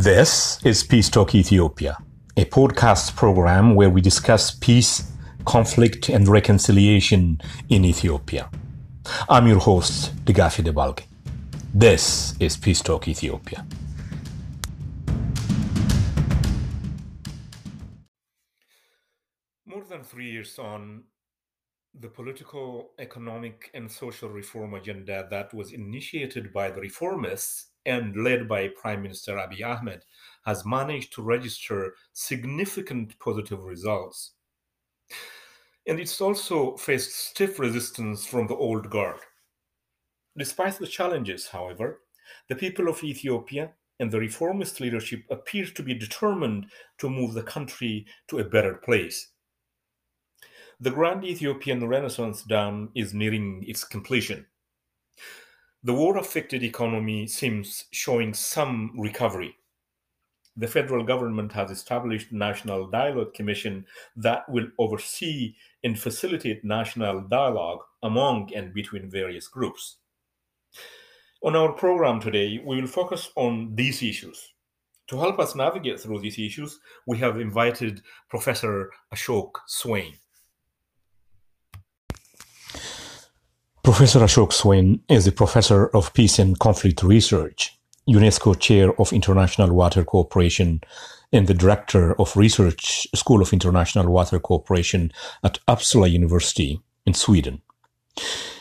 This is Peace Talk Ethiopia, a podcast program where we discuss peace, conflict, and reconciliation in Ethiopia. I'm your host, Degafi Debalge. This is Peace Talk Ethiopia. More than three years on, the political, economic, and social reform agenda that was initiated by the reformists and led by Prime Minister Abiy Ahmed has managed to register significant positive results. And it's also faced stiff resistance from the old guard. Despite the challenges, however, the people of Ethiopia and the reformist leadership appear to be determined to move the country to a better place. The Grand Ethiopian Renaissance Dam is nearing its completion. The war affected economy seems showing some recovery. The federal government has established a National Dialogue Commission that will oversee and facilitate national dialogue among and between various groups. On our program today, we will focus on these issues. To help us navigate through these issues, we have invited Professor Ashok Swain. Professor Ashok Swain is a professor of peace and conflict research, UNESCO Chair of International Water Cooperation, and the Director of Research School of International Water Cooperation at Uppsala University in Sweden.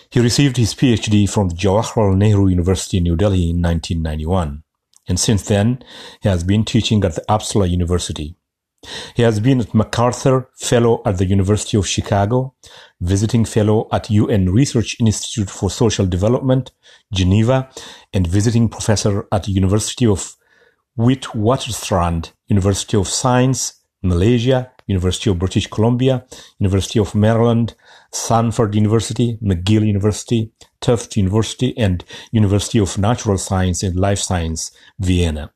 He received his PhD from the Jawaharlal Nehru University New Delhi in 1991, and since then he has been teaching at the Uppsala University. He has been at MacArthur Fellow at the University of Chicago, Visiting Fellow at UN Research Institute for Social Development, Geneva, and Visiting Professor at the University of Witwatersrand, University of Science, Malaysia, University of British Columbia, University of Maryland, Stanford University, McGill University, Tufts University, and University of Natural Science and Life Science, Vienna.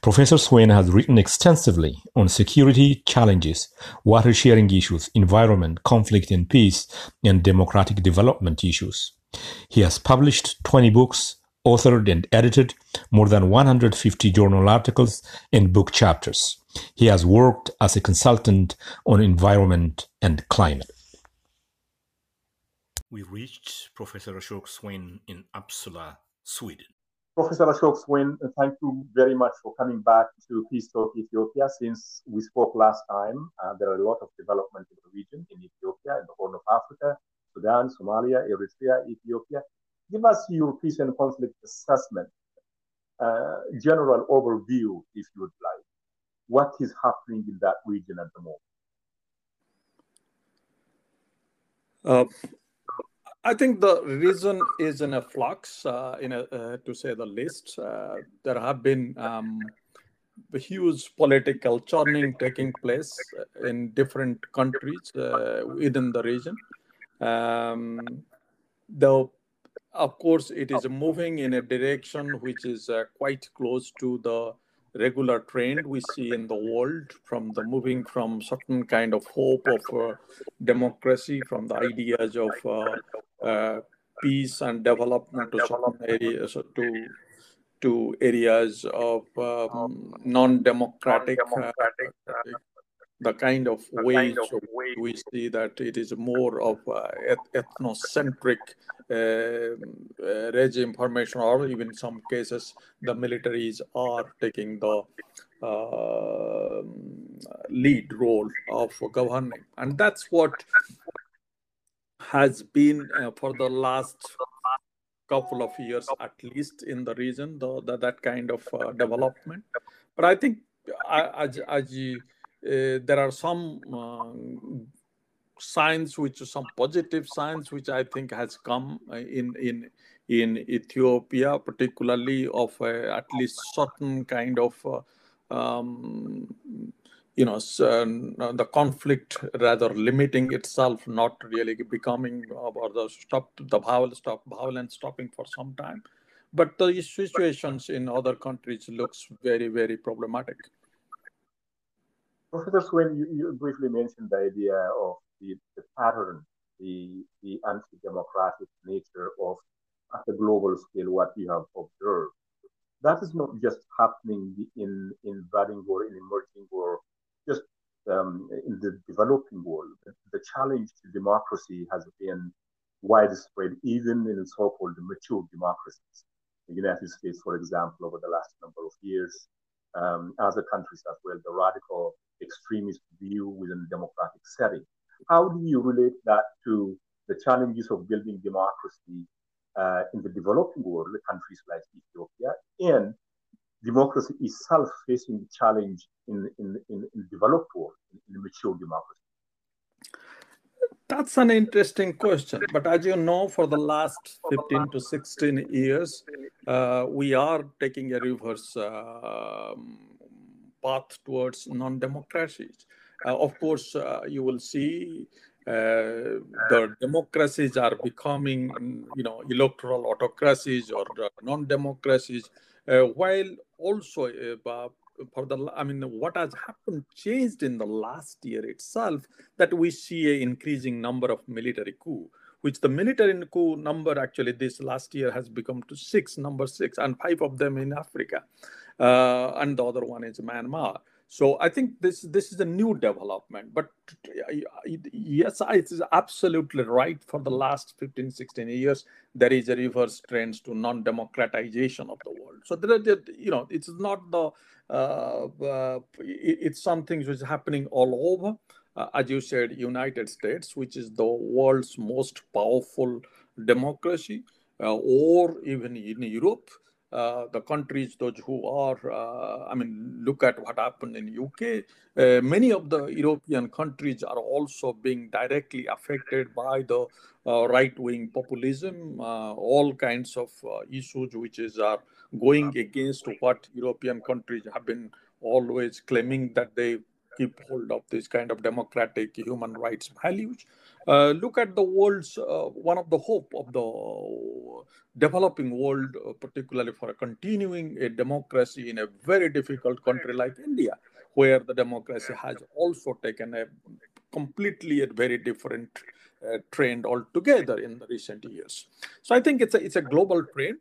Professor Swain has written extensively on security challenges, water sharing issues, environment, conflict and peace, and democratic development issues. He has published 20 books, authored and edited more than 150 journal articles and book chapters. He has worked as a consultant on environment and climate. We reached Professor Ashok Swain in Uppsala, Sweden. Professor Ashok Swain, thank you very much for coming back to Peace Talk Ethiopia. Since we spoke last time, uh, there are a lot of development in the region, in Ethiopia, in the Horn of Africa, Sudan, Somalia, Eritrea, Ethiopia. Give us your peace and conflict assessment, uh, general overview, if you would like. What is happening in that region at the moment? Uh, I think the reason is in a flux, uh, in a, uh, to say the least. Uh, there have been um, huge political churning taking place in different countries uh, within the region. Um, though, of course, it is moving in a direction which is uh, quite close to the regular trend we see in the world from the moving from certain kind of hope of uh, democracy from the ideas of uh, peace and development to certain areas to to areas of um, non-democratic uh, the kind of ways of way we see that it is more of uh, ethnocentric uh, uh, regime formation, or even in some cases, the militaries are taking the uh, lead role of governing. And that's what has been uh, for the last couple of years, at least in the region, the, the that kind of uh, development. But I think as, as you, uh, there are some um, signs which are some positive signs which i think has come uh, in in in ethiopia particularly of uh, at least certain kind of uh, um, you know uh, the conflict rather limiting itself not really becoming or the stop the violence stop violence stopping for some time. But the situations in other countries looks very very problematic. Professor Swain, you, you briefly mentioned the idea of the, the pattern, the, the anti-democratic nature of at the global scale what you have observed. that is not just happening in, in budding or in emerging or just um, in the developing world. The challenge to democracy has been widespread, even in so-called mature democracies. The United States, for example, over the last number of years, um, other countries as well, the radical extremist view within a democratic setting. How do you relate that to the challenges of building democracy uh, in the developing world, countries like Ethiopia, and democracy itself facing challenge in, in, in, in developed world, in, mature democracy? That's an interesting question. But as you know, for the last 15 to 16 years, uh, we are taking a reverse uh, path towards non democracies. Uh, of course, uh, you will see uh, the democracies are becoming, you know, electoral autocracies or non democracies, uh, while also for the i mean what has happened changed in the last year itself that we see an increasing number of military coup which the military coup number actually this last year has become to six number six and five of them in africa. Uh, and the other one is myanmar so I think this this is a new development. But yes, it is absolutely right. For the last 15, 16 years, there is a reverse trend to non-democratization of the world. So there are, you know, it's not the uh, uh, it's something which is happening all over. Uh, as you said, United States, which is the world's most powerful democracy, uh, or even in Europe, uh, the countries those who are uh, i mean look at what happened in uk uh, many of the european countries are also being directly affected by the uh, right wing populism uh, all kinds of issues which is are going against what european countries have been always claiming that they keep hold of this kind of democratic human rights values. Uh, look at the world's uh, one of the hope of the developing world, uh, particularly for a continuing a democracy in a very difficult country like India, where the democracy has also taken a completely a very different uh, trend altogether in the recent years. So I think it's a it's a global trend.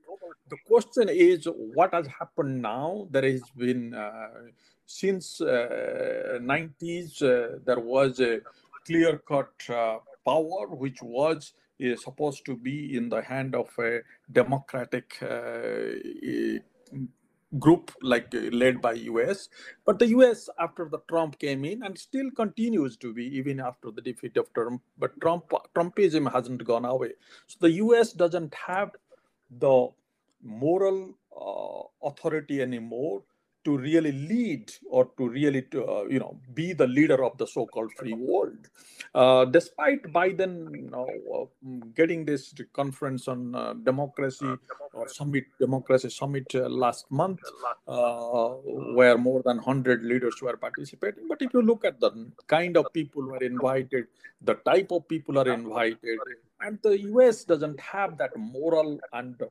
The question is what has happened now. There has been uh, since 90s uh, uh, there was a clear cut uh, power which was is supposed to be in the hand of a democratic eh, eh, group like led by us but the us after the trump came in and still continues to be even after the defeat of trump but trump trumpism hasn't gone away. So the us doesn't have the moral uh, authority anymore to really lead or to really to, uh, you know be the leader of the so-called free world. Uh, despite biden you know, uh, getting this conference on uh, democracy or summit democracy summit uh, last month uh, where more than 100 leaders were participating. But if you look at the kind of people who are invited the type of people are invited and the us doesn't have that moral and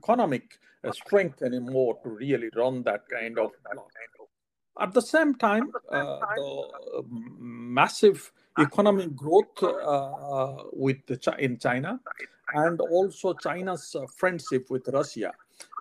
economic uh, strength anymore to really run that kind of at the same time uh, the massive economic growth uh, with the, in china and also china's uh, friendship with russia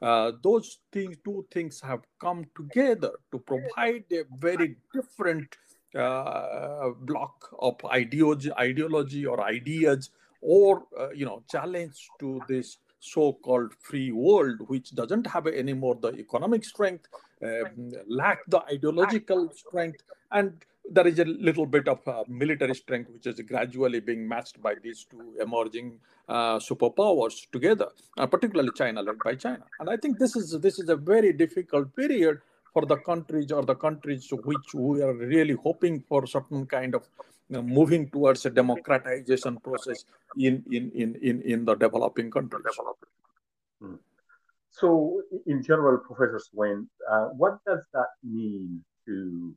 uh, those things, two things have come together to provide a very different uh, block of ideology, ideology or ideas or uh, you know challenge to this so-called free world which doesn't have any more the economic strength um, lack the ideological strength and there is a little bit of uh, military strength which is gradually being matched by these two emerging uh, superpowers together uh, particularly china led by china. And i think this is this is a very difficult period for the countries or the countries which we are really hoping for certain kind of moving towards a democratization process in, in, in, in, in the developing countries. Hmm. So, in general, Professor Swain, uh, what does that mean to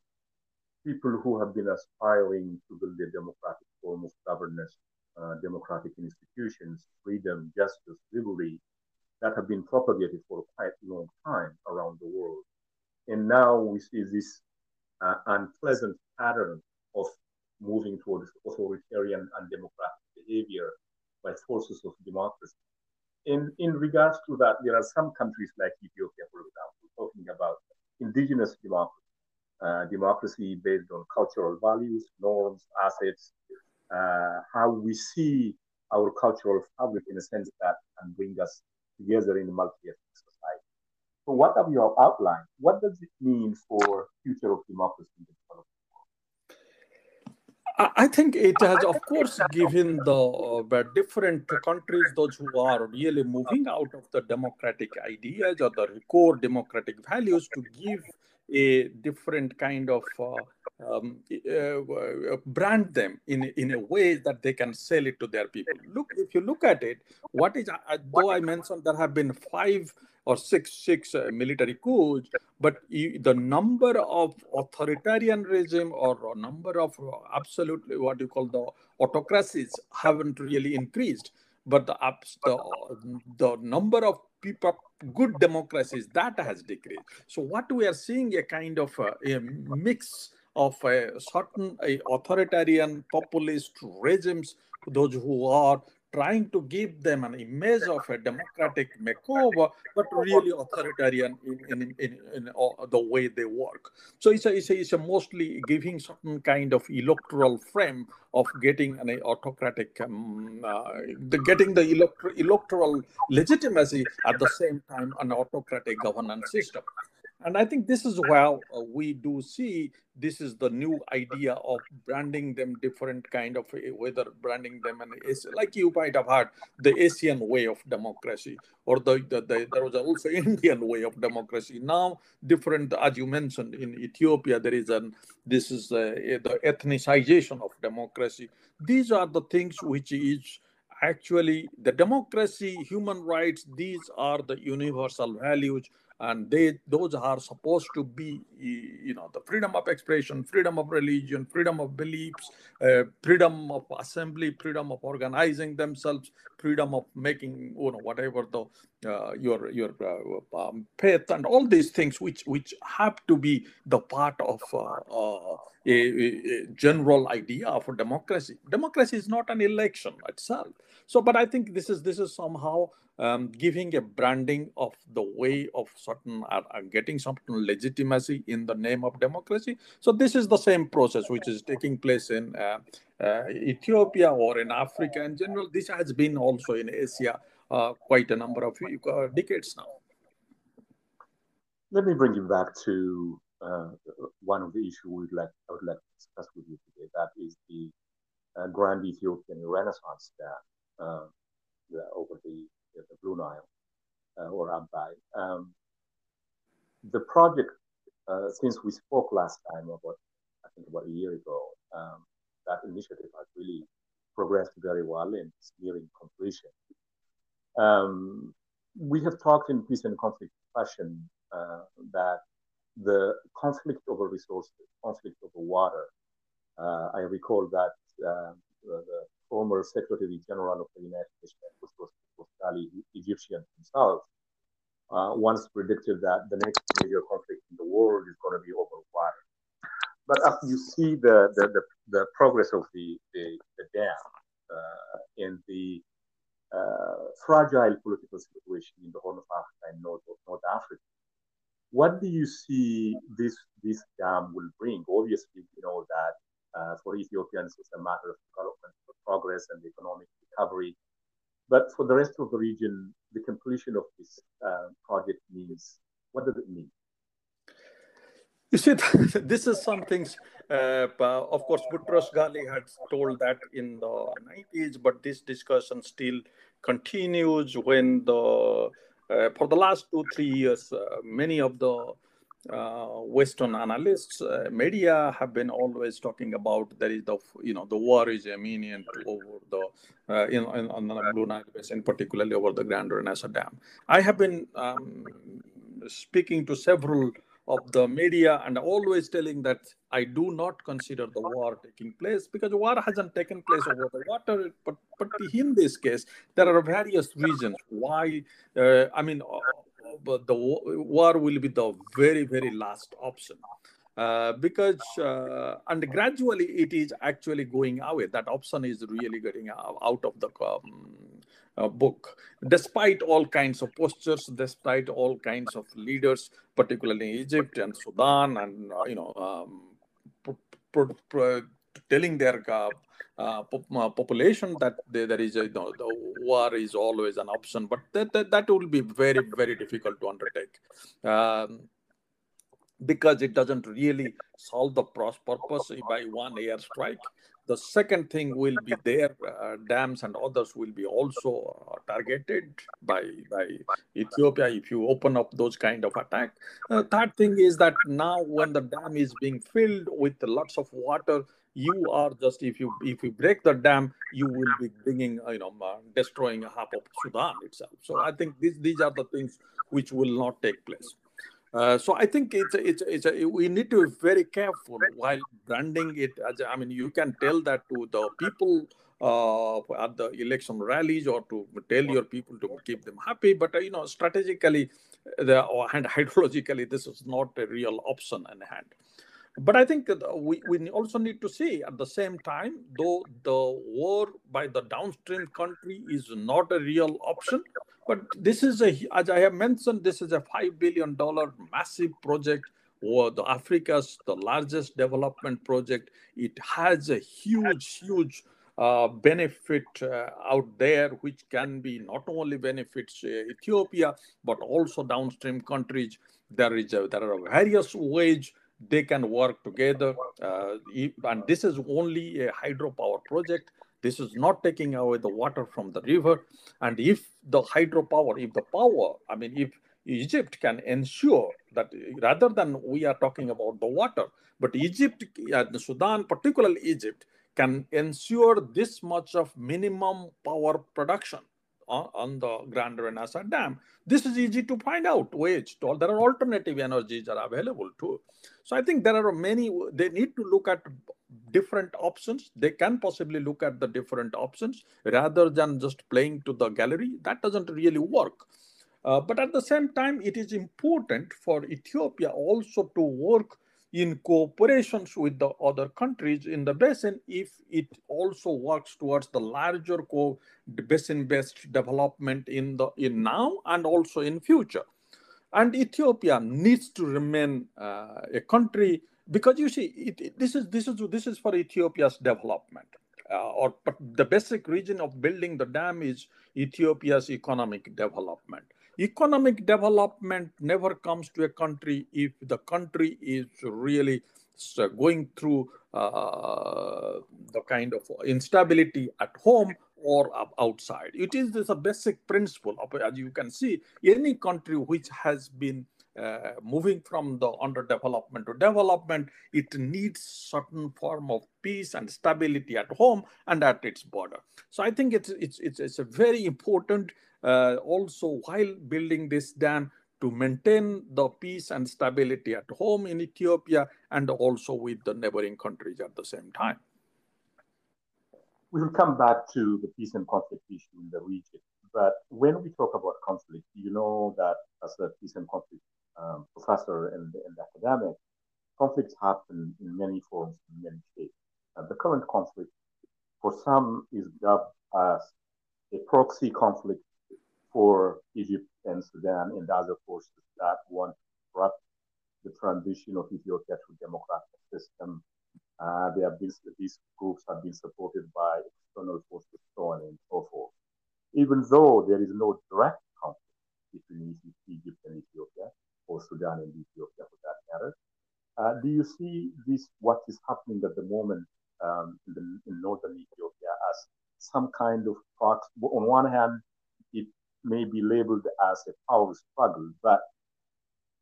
people who have been aspiring to build a democratic form of governance, uh, democratic institutions, freedom, justice, liberty, that have been propagated for quite a long time around the world? And now we see this uh, unpleasant pattern of moving towards authoritarian and democratic behavior by forces of democracy. in, in regards to that, there are some countries like Ethiopia, for example, talking about indigenous democracy, uh, democracy based on cultural values, norms, assets, uh, how we see our cultural fabric in a sense that can bring us together in a multi-ethnic society. So what have you outlined? What does it mean for future of democracy in the I think it has, of course, given the uh, different countries, those who are really moving out of the democratic ideas or the core democratic values, to give a different kind of uh, um, uh, brand them in in a way that they can sell it to their people. Look, if you look at it, what is uh, though I mentioned there have been five or six six uh, military coups, but the number of authoritarian regime or number of uh, absolutely what you call the autocracies haven't really increased, but the the, the number of people good democracies that has decreased. So what we are seeing a kind of uh, a mix of a certain a authoritarian populist regimes, those who are trying to give them an image of a democratic makeover, but really authoritarian in, in, in, in uh, the way they work. So it's a, it's, a, it's a mostly giving certain kind of electoral frame of getting an autocratic, um, uh, the, getting the electoral legitimacy at the same time an autocratic governance system. And I think this is where uh, we do see this is the new idea of branding them different kind of eh, whether branding them and it's like you might have heard the Asian way of democracy or the, the, the there was also Indian way of democracy. Now different as you mentioned in Ethiopia there is an this is uh, the ethnicization of democracy. These are the things which is actually the democracy, human rights. These are the universal values and they those are supposed to be you know the freedom of expression freedom of religion freedom of beliefs uh, freedom of assembly freedom of organizing themselves freedom of making you know whatever the uh, your your uh, um, faith and all these things which which have to be the part of uh, uh, a, a, general idea of democracy democracy is not an election itself so but i think this is this is somehow um, giving a branding of the way of certain uh, uh, getting certain legitimacy in the name of democracy. So this is the same process which is taking place in uh, Ethiopia or in Africa in general. This has been also in Asia uh, quite a number of uh, decades now. Let me bring you back to one of the issues we'd like, I would like to discuss with you today. That is the Grand Ethiopian Renaissance Dam over the the Blue Nile uh, or Abai. Um, the project, uh, since we spoke last time about, I think about a year ago, um, that initiative has really progressed very well and it's nearing completion. Um, we have talked in peace and conflict fashion uh, that the conflict over resources, conflict over water. Uh, I recall that uh, the, the, former Secretary General of the United Nations, which was Ali Egyptian himself, uh, once predicted that the next major conflict in the world is going to be over water. But as you see the, the, the, the progress of the, the, the dam and the uh, fragile political situation in the Horn of Africa and North, North Africa, what do you see this, this dam will bring? Obviously, you know that uh, for Ethiopians, it's a matter of development, of progress, and economic recovery but for the rest of the region, the completion of this uh, project means what does it mean? You see, this is something, uh, of course, Boutros Ghali had told that in the 90s, but this discussion still continues when the, uh, for the last two, three years, uh, many of the uh, Western analysts, uh, media have been always talking about there is the you know the war is imminent over the uh, in, in on the Blue Nile Basin, particularly over the Grand Renaissance Dam. I have been um, speaking to several of the media and always telling that I do not consider the war taking place because war hasn't taken place over the water. But but in this case, there are various reasons why. Uh, I mean but the war will be the very very last option uh, because uh, and gradually it is actually going away that option is really getting out of the um, uh, book, despite all kinds of postures, despite all kinds of leaders, particularly Egypt and Sudan, and uh, you know, um, telling their uh, uh, uh, population that there is a, you know, the war is always an option, but that, that, that will be very, very difficult to undertake. Um, because it doesn't really solve the purpose by one airstrike. The second thing will be their uh, dams and others will be also uh, targeted by by Ethiopia if you open up those kind of attack. Uh, third thing is that now when the dam is being filled with lots of water, you are just if you if you break the dam, you will be bringing you know uh, destroying half of Sudan itself. So I think these these are the things which will not take place. Uh, so I think it's a, it's a, it's a, we need to be very careful while branding it. As I mean, you can tell that to the people uh, at the election rallies or to tell your people to keep them happy. But uh, you know, strategically, the and hydrologically, this is not a real option in hand. But I think we, we also need to see at the same time, though the war by the downstream country is not a real option, but this is a, as I have mentioned, this is a $5 billion massive project or the Africa's the largest development project. It has a huge, huge uh, benefit uh, out there, which can be not only benefits uh, Ethiopia, but also downstream countries. There is a, there are various ways they can work together. Uh, and this is only a hydropower project. This is not taking away the water from the river. And if the hydropower, if the power, I mean, if Egypt can ensure that rather than we are talking about the water, but Egypt, uh, Sudan, particularly Egypt, can ensure this much of minimum power production on, on the Grand Renaissance Dam. This is easy to find out. To, there are alternative energies are available too. So I think there are many, they need to look at different options. They can possibly look at the different options rather than just playing to the gallery. That doesn't really work. Uh, but at the same time, it is important for Ethiopia also to work in cooperations with the other countries in the basin if it also works towards the larger co basin based development in the in now and also in future. And ethiopia needs to remain uh, a country because you see it, it, this is this is this is for ethiopia's development uh, or but the basic reason of building the dam is ethiopia's economic development economic development never comes to a country if the country is really going through uh, the kind of instability at home or outside. It is this a basic principle of, as you can see, any country which has been uh, moving from the underdevelopment to development, it needs certain form of peace and stability at home and at its border. So I think it's it's it's, it's a very important uh, also while building this dam to maintain the peace and stability at home in Ethiopia and also with the neighboring countries at the same time. We will come back to the peace and conflict issue in the region. But when we talk about conflict, you know that as a peace and conflict um, professor and, academic, conflicts happen in many forms, in many shapes. The current conflict, for some, is dubbed as a proxy conflict for Egypt and Sudan and other forces that want to disrupt the transition of Ethiopia to a democratic system. Uh, they have been, these groups have been supported by external forces, so on and so forth. Even though there is no direct conflict between Egypt and Ethiopia, or Sudan and Ethiopia for that matter, uh, do you see this, what is happening at the moment um, in, the, in northern Ethiopia as some kind of? On one hand, it may be labeled as a power struggle, but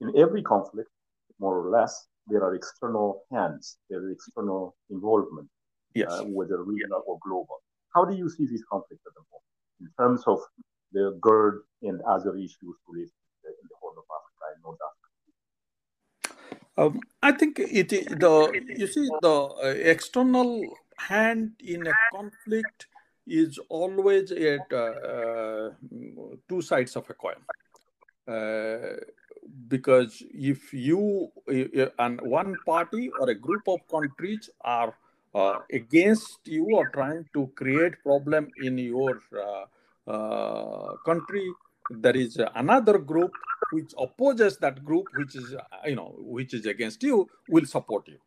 in every conflict, more or less, there are external hands, there is external involvement, yes. uh, whether regional or global. How do you see this conflict at the moment in terms of the GERD and other issues related in the Horn of North Africa? Um, I think it the you see the uh, external hand in a conflict is always at uh, uh, two sides of a coin. Uh, because if you and one party or a group of countries are uh, against you or trying to create problem in your uh, uh, country there is another group which opposes that group which is you know which is against you will support you.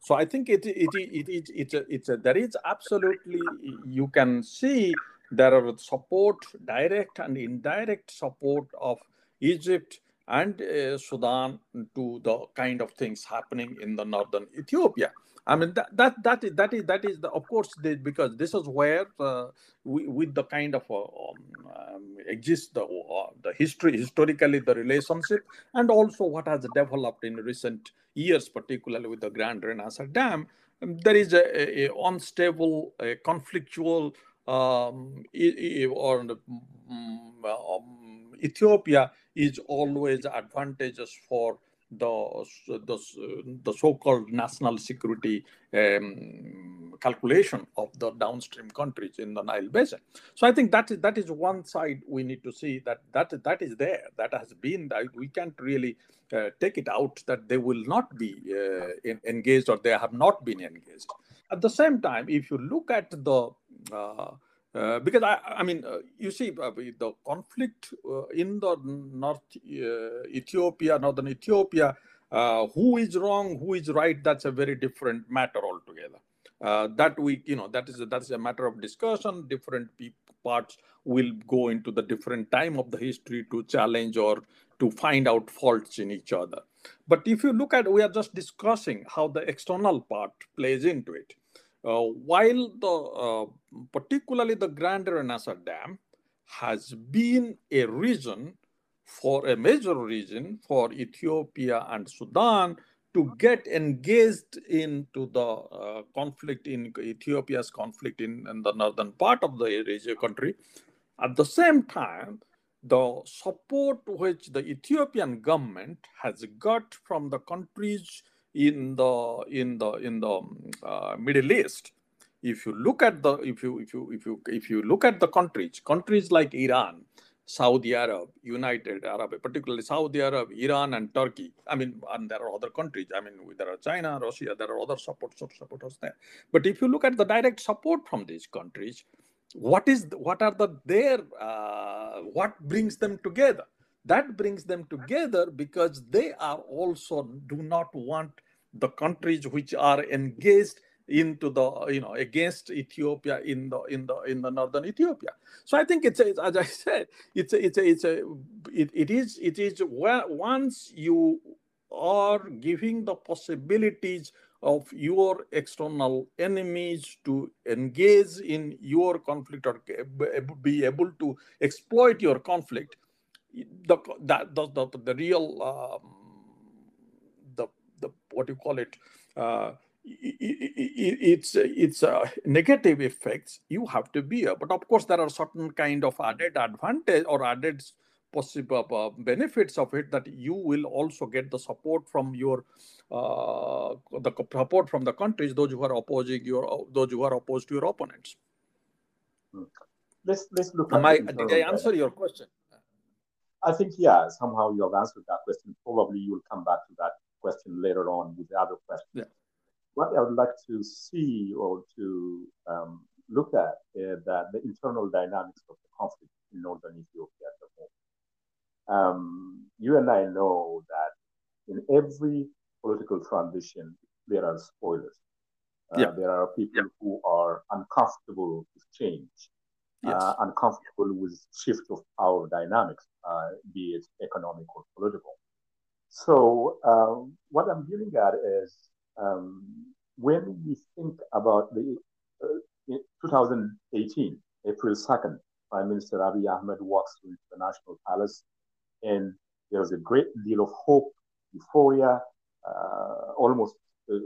So i think it it it, it, it's a, there is absolutely you can see there are support direct and indirect support of egypt and uh, sudan to the kind of things happening in the northern ethiopia I mean that that that is that is that is the, of course the, because this is where uh, we, with the kind of uh, um, um, exists the uh, the history historically the relationship and also what has developed in recent years, particularly with the Grand Renaissance Dam, um, there is a, a unstable, a conflictual um, or um, Ethiopia is always advantageous for the, the, the so-called national security um, calculation of the downstream countries in the Nile Basin. So I think that is, that is one side we need to see that that, that is there, that has been, that we can't really uh, take it out that they will not be uh, in, engaged or they have not been engaged. At the same time, if you look at the uh, uh, because I, I mean, uh, you see, uh, the conflict uh, in the North uh, Ethiopia, northern Ethiopia, who is wrong, who is right, that's a very different matter altogether. that we, you know, that is a, that is a matter of discussion. Different parts will go into the different time of the history to challenge or to find out faults in each other. But if you look at, we are just discussing how the external part plays into it. Uh, while the uh, particularly the Grand Renaissance Dam has been a reason for a major reason for Ethiopia and Sudan to get engaged into the uh, conflict in Ethiopia's conflict in, in, the northern part of the region country. At the same time, the support which the Ethiopian government has got from the countries in the in the in the uh, Middle East. If you look at the if you if you if you if you look at the countries, countries like Iran, Saudi Arab, United Arab, particularly Saudi Arab, Iran, and Turkey. I mean, and there are other countries. I mean, there are China, Russia. There are other support supporters there. But if you look at the direct support from these countries, what is what are the their uh, what brings them together? That brings them together because they are also do not want the countries which are engaged into the you know against Ethiopia in the in the in the northern Ethiopia. So I think it's, it's as I said it's a, it's a, it's a it, it is it is where once you are giving the possibilities of your external enemies to engage in your conflict or be able to exploit your conflict the that the, the, the real um, the the what do you call it? Uh, it, it, it's it's uh, negative effects. You have to bear but of course there are certain kind of added advantage or added possible uh, benefits of it that you will also get the support from your uh, the support from the countries those who are opposing your those who are opposed to your opponents. Hmm. let's let's look Am I, did i answer your question I think, yeah, somehow you have answered that question. Probably you will come back to that question later on with the other question. Yeah. What I would like to see or to um, look at is that the internal dynamics of the conflict in northern Ethiopia at the moment. Um, you and I know that in every political transition, there are spoilers. Uh, yeah. There are people yeah. who are uncomfortable with change yes. uh, uncomfortable with shift of power dynamics, uh, be it economic or political. So um, what I'm getting at is um, when we think about the uh, 2018, April 2nd, Prime Minister Abiy Ahmed walks through the National Palace, and there was a great deal of hope, euphoria, uh, almost uh,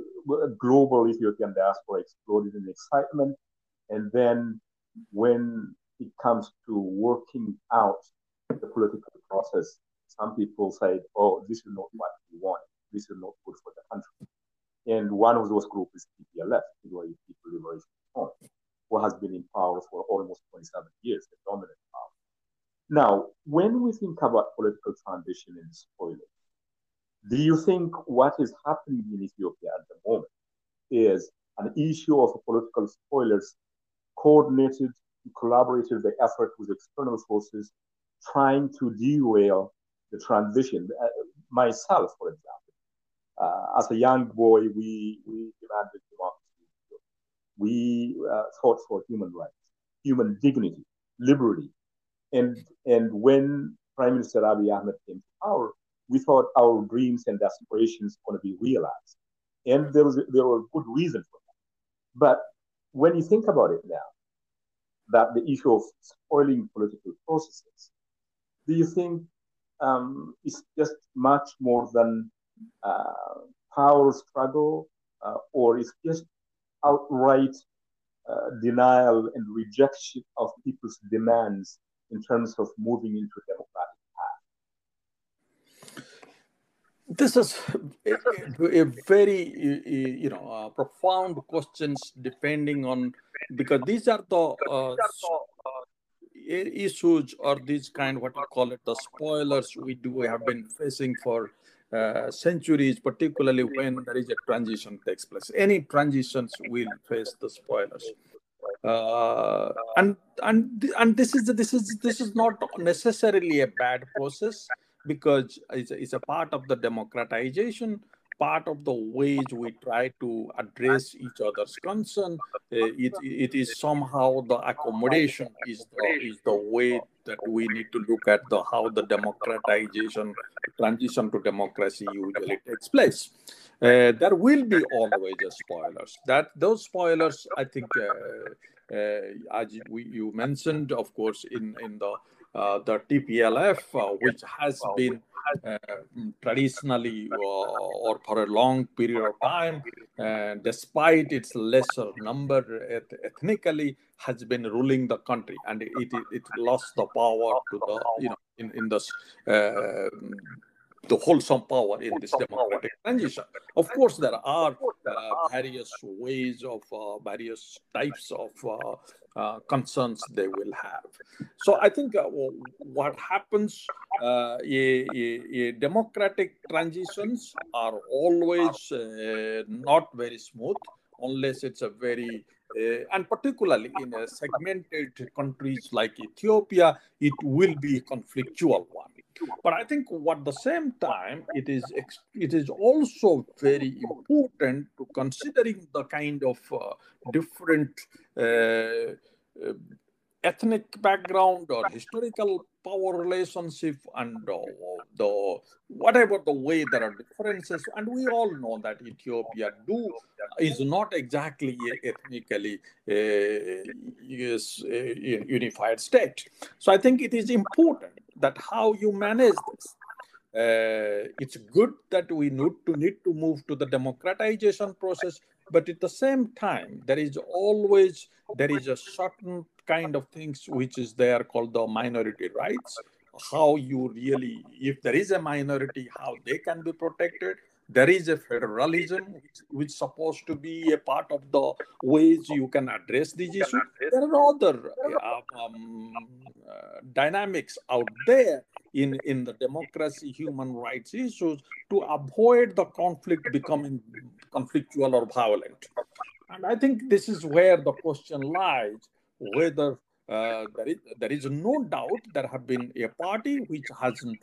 global Ethiopian diaspora exploded in excitement. And then when it comes to working out the political process, some people say, oh, this is not what we want. This is not good for the country. And one of those groups is TPLF, People Liberation Front, who has been in power for almost 27 years, the dominant power. Now, when we think about political transition in spoilers, do you think what is happening in Ethiopia at the moment is an issue of political spoilers coordinated collaborated the effort with external forces trying to derail the transition. Uh, myself, for example, uh, as a young boy, we, we demanded democracy. We uh, fought for human rights, human dignity, liberty. And, and when Prime Minister Abiy Ahmed came to power, we thought our dreams and aspirations were going to be realized. And there, was, there were good reasons for that. But when you think about it now, that the issue of spoiling political processes, do you think um, it's just much more than uh, power struggle, uh, or it's just outright uh, denial and rejection of people's demands in terms of moving into a democratic path? This is a, a very, you know, uh, profound questions depending on because these are the uh, issues or these kind what you call it the spoilers we do have been facing for uh, centuries particularly when there is a transition takes place. Any transitions will face the spoilers. Uh, and and and this is this is this is not necessarily a bad process because it's it's a part of the democratization part of the ways we try to address each other's concern. Uh, it, it is somehow the accommodation is the, is the way that we need to look at the how the democratization transition to democracy usually takes place. Uh, there will be always spoilers. That those spoilers, I think, uh, uh, as we, you mentioned, of course, in in the Uh, the TPLF, uh, which has been uh, traditionally uh, or for a long period of time, uh, despite its lesser number ethnically, has been ruling the country, and it, it, it lost the power to the you know in in the the wholesome power in this democratic transition. Of course, there are uh, various ways of uh, various types of uh, uh, concerns they will have. So I think uh, what happens, uh, a, a, a, democratic transitions are always uh, not very smooth unless it's a very uh, and particularly in a segmented countries like Ethiopia, it will be a conflictual one. But I think at the same time, it is it is also very important to considering the kind of uh, different uh, uh, ethnic background or historical power relationship and uh, the whatever the way there are differences. And we all know that ethiopia do is not exactly ethnically uh, is a unified state. So i think it is important that how you manage this. Uh, it's good that we need to need to move to the democratization process but at the same time there is always there is a certain kind of things which is there called the minority rights how you really if there is a minority how they can be protected. There is a federalism which, which is supposed to be a part of the ways you can address these issues. there are other uh, um, uh, dynamics out there in, in the democracy human rights issues to avoid the conflict becoming conflictual or violent. And i think this is where the question lies whether uh, there, is, there is no doubt there have been a party which hasn't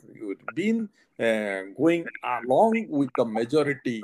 been uh, going along with the majority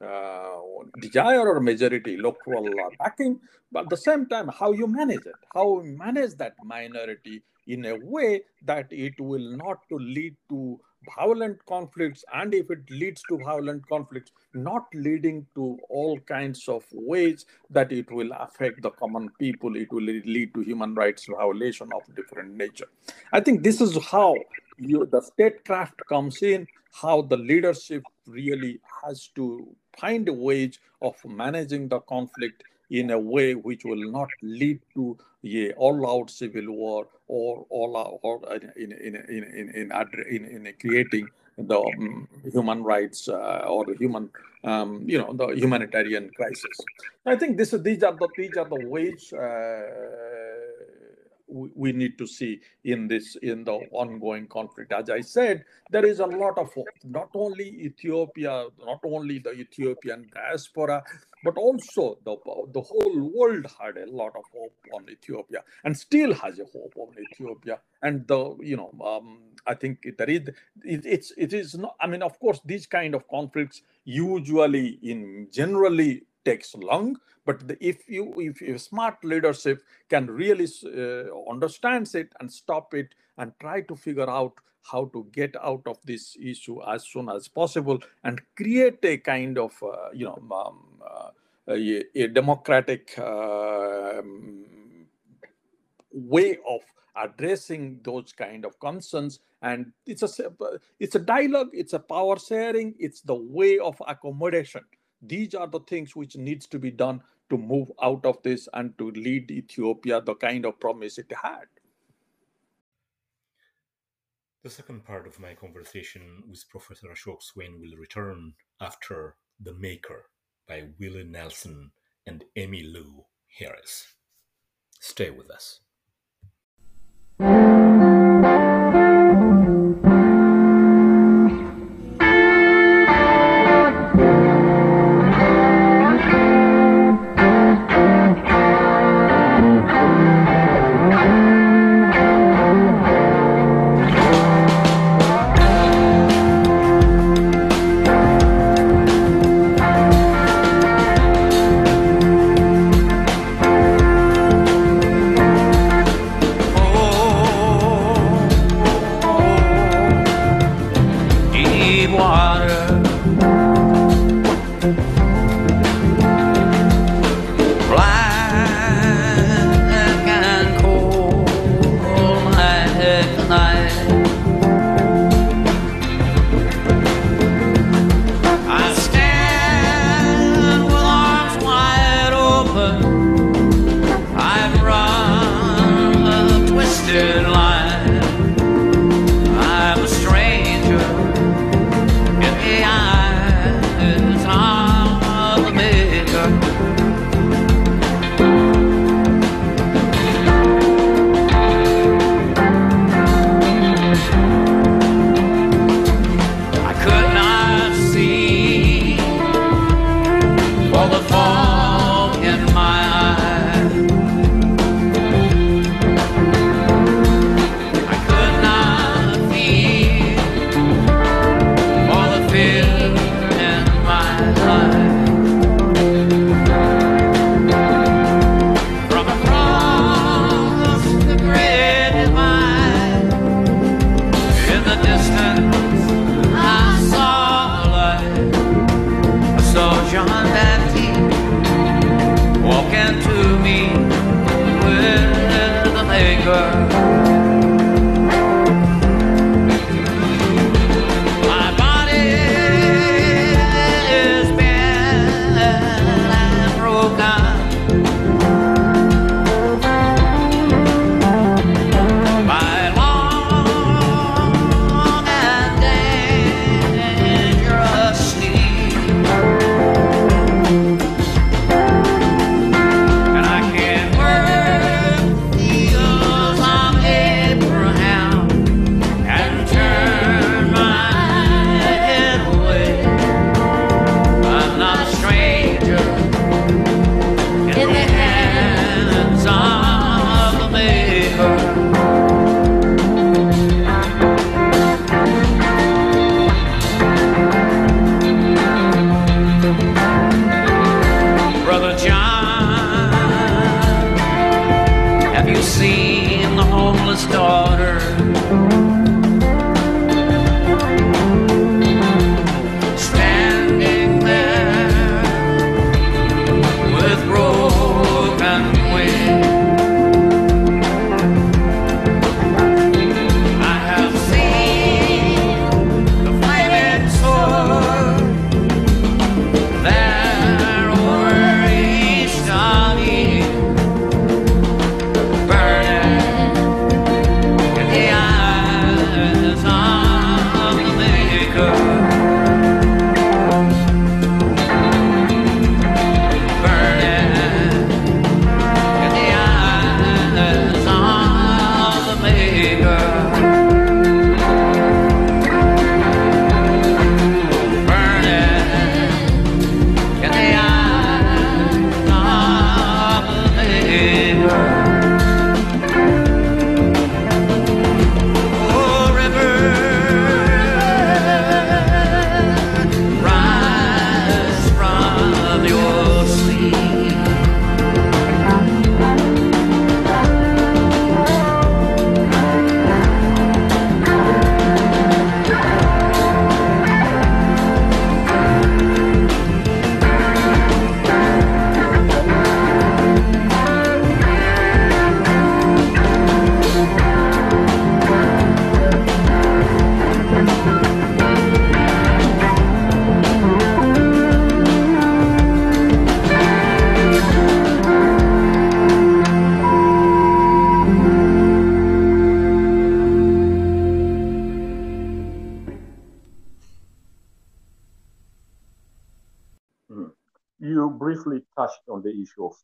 uh, desire or majority local backing, but at the same time, how you manage it, how you manage that minority in a way that it will not lead to violent conflicts and if it leads to violent conflicts not leading to all kinds of ways that it will affect the common people it will lead to human rights violation of different nature. I think this is how you, the statecraft comes in how the leadership really has to find a ways of managing the conflict in a way which will not lead to a all-out civil war or all or in in in in in, in, in creating the um, human rights uh, or the human um, you know the humanitarian crisis. I think this these are the these are the ways uh, we need to see in this in the ongoing conflict. As I said, there is a lot of hope. Not only Ethiopia, not only the Ethiopian diaspora, but also the the whole world had a lot of hope on Ethiopia and still has a hope on Ethiopia. And the you know um, I think there is it, it's it is not. I mean, of course, these kind of conflicts usually in generally takes long but if you if, smart leadership can really uh, understands it and stop it and try to figure out how to get out of this issue as soon as possible and create a kind of uh, you know um, uh, a, a, democratic uh, way of addressing those kind of concerns. And it's a it's a dialogue it's a power sharing it's the way of accommodation. These are the things which needs to be done to move out of this and to lead Ethiopia the kind of promise it had. The second part of my conversation with Professor Ashok Swain will return after The Maker by Willie Nelson and Emmylou Harris. Stay with us.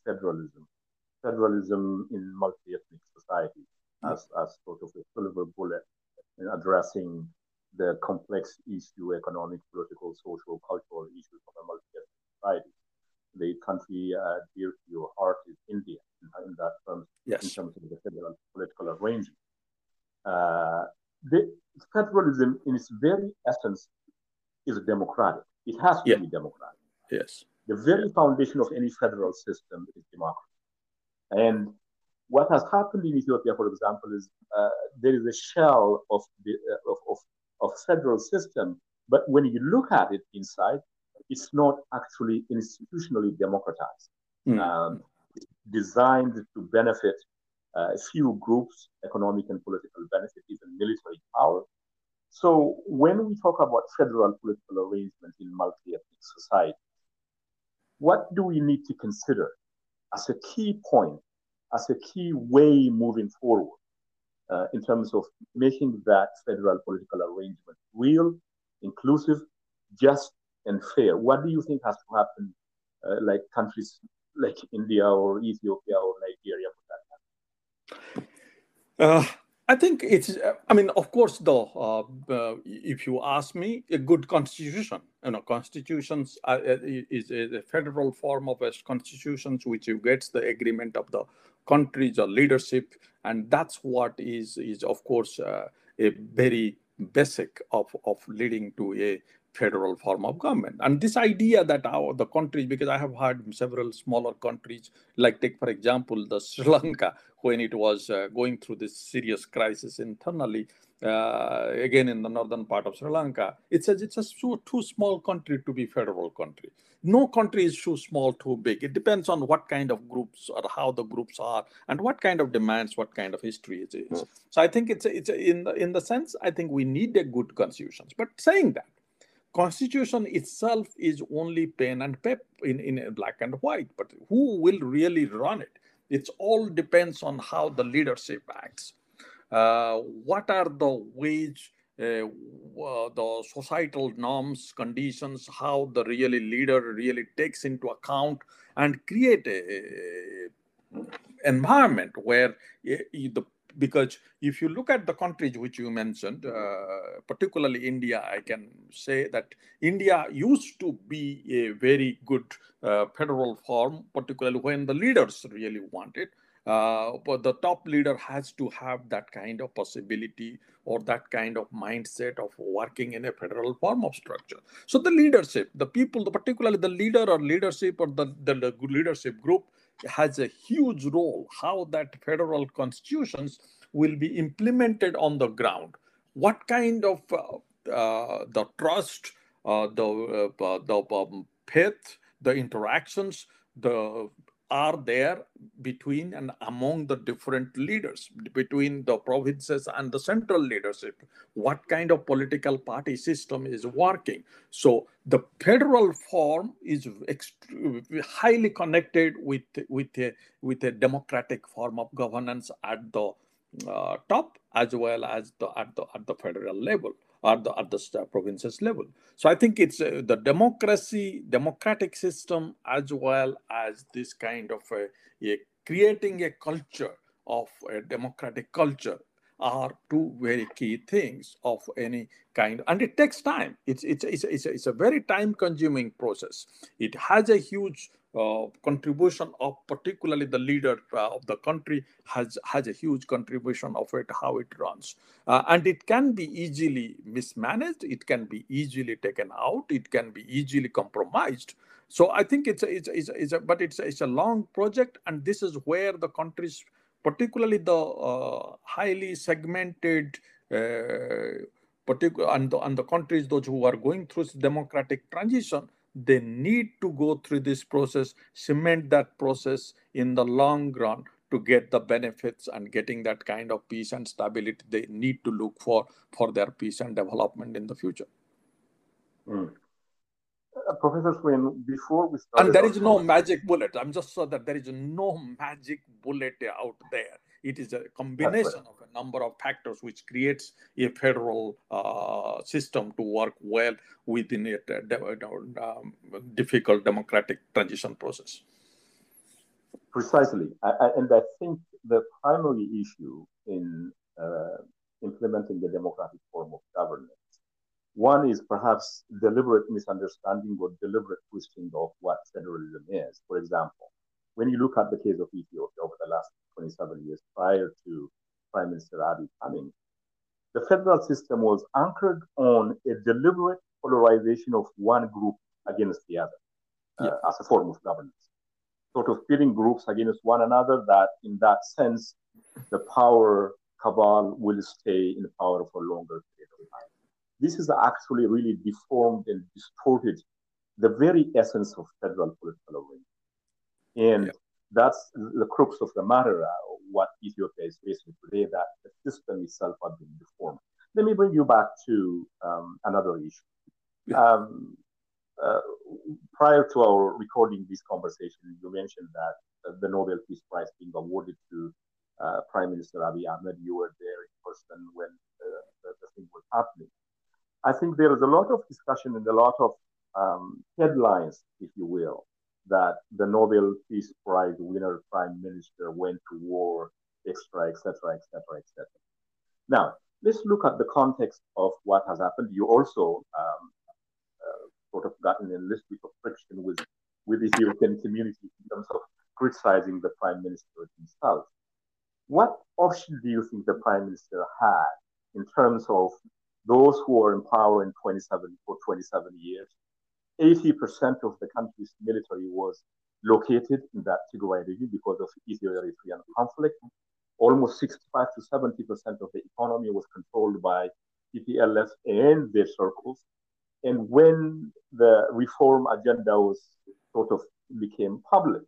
Federalism, federalism in multi-ethnic society as, as sort of a silver bullet in addressing the complex issue, economic, political, social, cultural issues of a multi-ethnic society. The country uh, dear to your heart is India, in, that terms, yes. in terms of the federal political arrangement. Uh, the federalism, in its very essence, is democratic. It has to yeah. be democratic. Yes. The very foundation of any federal system is democracy. And what has happened in Ethiopia, for example, is uh, there is a shell of the uh, of, of, of federal system, but when you look at it inside, it's not actually institutionally democratized. Mm. Um, designed to benefit uh, a few groups, economic and political benefit, even military power. So when we talk about federal political arrangement in multi-ethnic society, what do we need to consider as a key point, as a key way moving forward uh, in terms of making that federal political arrangement real, inclusive, just, and fair? What do you think has to happen, uh, like countries like India or Ethiopia or Nigeria for that matter? Uh, I think it's. I mean, of course, though, uh, uh, if you ask me, a good constitution, you know, constitutions uh, is a federal form of a constitutions which you gets the agreement of the countries or leadership, and that's what is is of course uh, a very basic of of leading to a federal form of government. And this idea that our the countries, because I have heard several smaller countries, like take for example the Sri Lanka, when it was uh, going through this serious crisis internally, uh, again in the northern part of Sri Lanka, it says it's a too, too small country to be federal country. No country is too small, too big. It depends on what kind of groups or how the groups are and what kind of demands, what kind of history it is. Mm. So I think it's a, it's a, in the in the sense I think we need a good constitutions. But saying that, constitution itself is only pen and paper in, in black and white but who will really run it? It all depends on how the leadership acts. Uh, what are the ways uh, the societal norms conditions how the really leader really takes into account and create a, a environment where eh, the because if you look at the countries which you mentioned, uh, particularly India, I can say that India used to be a very good uh, federal form, particularly when the leaders really want it. Uh, but the top leader has to have that kind of possibility or that kind of mindset of working in a federal form of structure. So the leadership, the people, the, particularly the leader or leadership or the, the, the leadership group has a huge role how that federal constitutions will be implemented on the ground. What kind of uh, uh, the trust uh, the uh, the um, faith the interactions the are there between and among the different leaders, between the provinces and the central leadership? What kind of political party system is working? So the federal form is highly connected with, with, a, with a democratic form of governance at the uh, top as well as the, at, the, at the federal level at the at the provinces level. So I think it's uh, the democracy, democratic system, as well as this kind of a, a creating a culture of a democratic culture are two very key things of any kind. And it takes time. It's it's it's, it's, a, it's a very time consuming process. It has a huge uh, contribution of particularly the leader uh, of the country has has a huge contribution of it how it runs. Uh, and it can be easily mismanaged. It can be easily taken out. It can be easily compromised. So i think it's a, it's a, it's a, it's a but it's a, it's a long project and this is where the countries particularly the uh, highly segmented uh, particular and the, and the countries those who are going through democratic transition they need to go through this process, cement that process in the long run to get the benefits and getting that kind of peace and stability they need to look for for their peace and development in the future. Mm. Uh, Professor Swain, before we start, and there is no magic bullet. I'm just so that there is no magic bullet out there. It is a combination of a number of factors which creates a federal uh, system to work well within a uh, um, difficult democratic transition process. Precisely. I, I, and I think the primary issue in uh, implementing the democratic form of governance one is perhaps deliberate misunderstanding or deliberate twisting of what federalism is. For example, when you look at the case of Ethiopia over the last 27 years prior to Prime Minister Abiy coming, the federal system was anchored on a deliberate polarization of one group against the other uh, as a form of governance. Sort of pitting groups against one another that, in that sense, the power cabal will stay in power for a longer period of time. This is actually really deformed and distorted the very essence of federal political arrangement. And yeah. That's the crux of the matter, uh, what Ethiopia is facing today, that the system itself has been deformed. Let me bring you back to um, another issue. Um, uh, prior to our recording this conversation, you mentioned that uh, the Nobel Peace Prize being awarded to uh, Prime Minister Abiy Ahmed, you were there in person when uh, the, the, thing was happening. I think there is a lot of discussion and a lot of um, headlines, if you will, that the Nobel Peace Prize winner prime minister went to war, etc., etc., etc., etc. Now, let's look at the context of what has happened. You also um, uh, sort of gotten a little bit of friction with with the European community in terms of criticizing the prime minister himself. What option do you think the prime minister had in terms of those who were in power in 27 for 27 years 80% of the country's military was located in that Tigray region because of Ethiopia-Eritrean conflict. Almost 65 to 70% of the economy was controlled by TPLF and their circles. And when the reform agenda was sort of became public,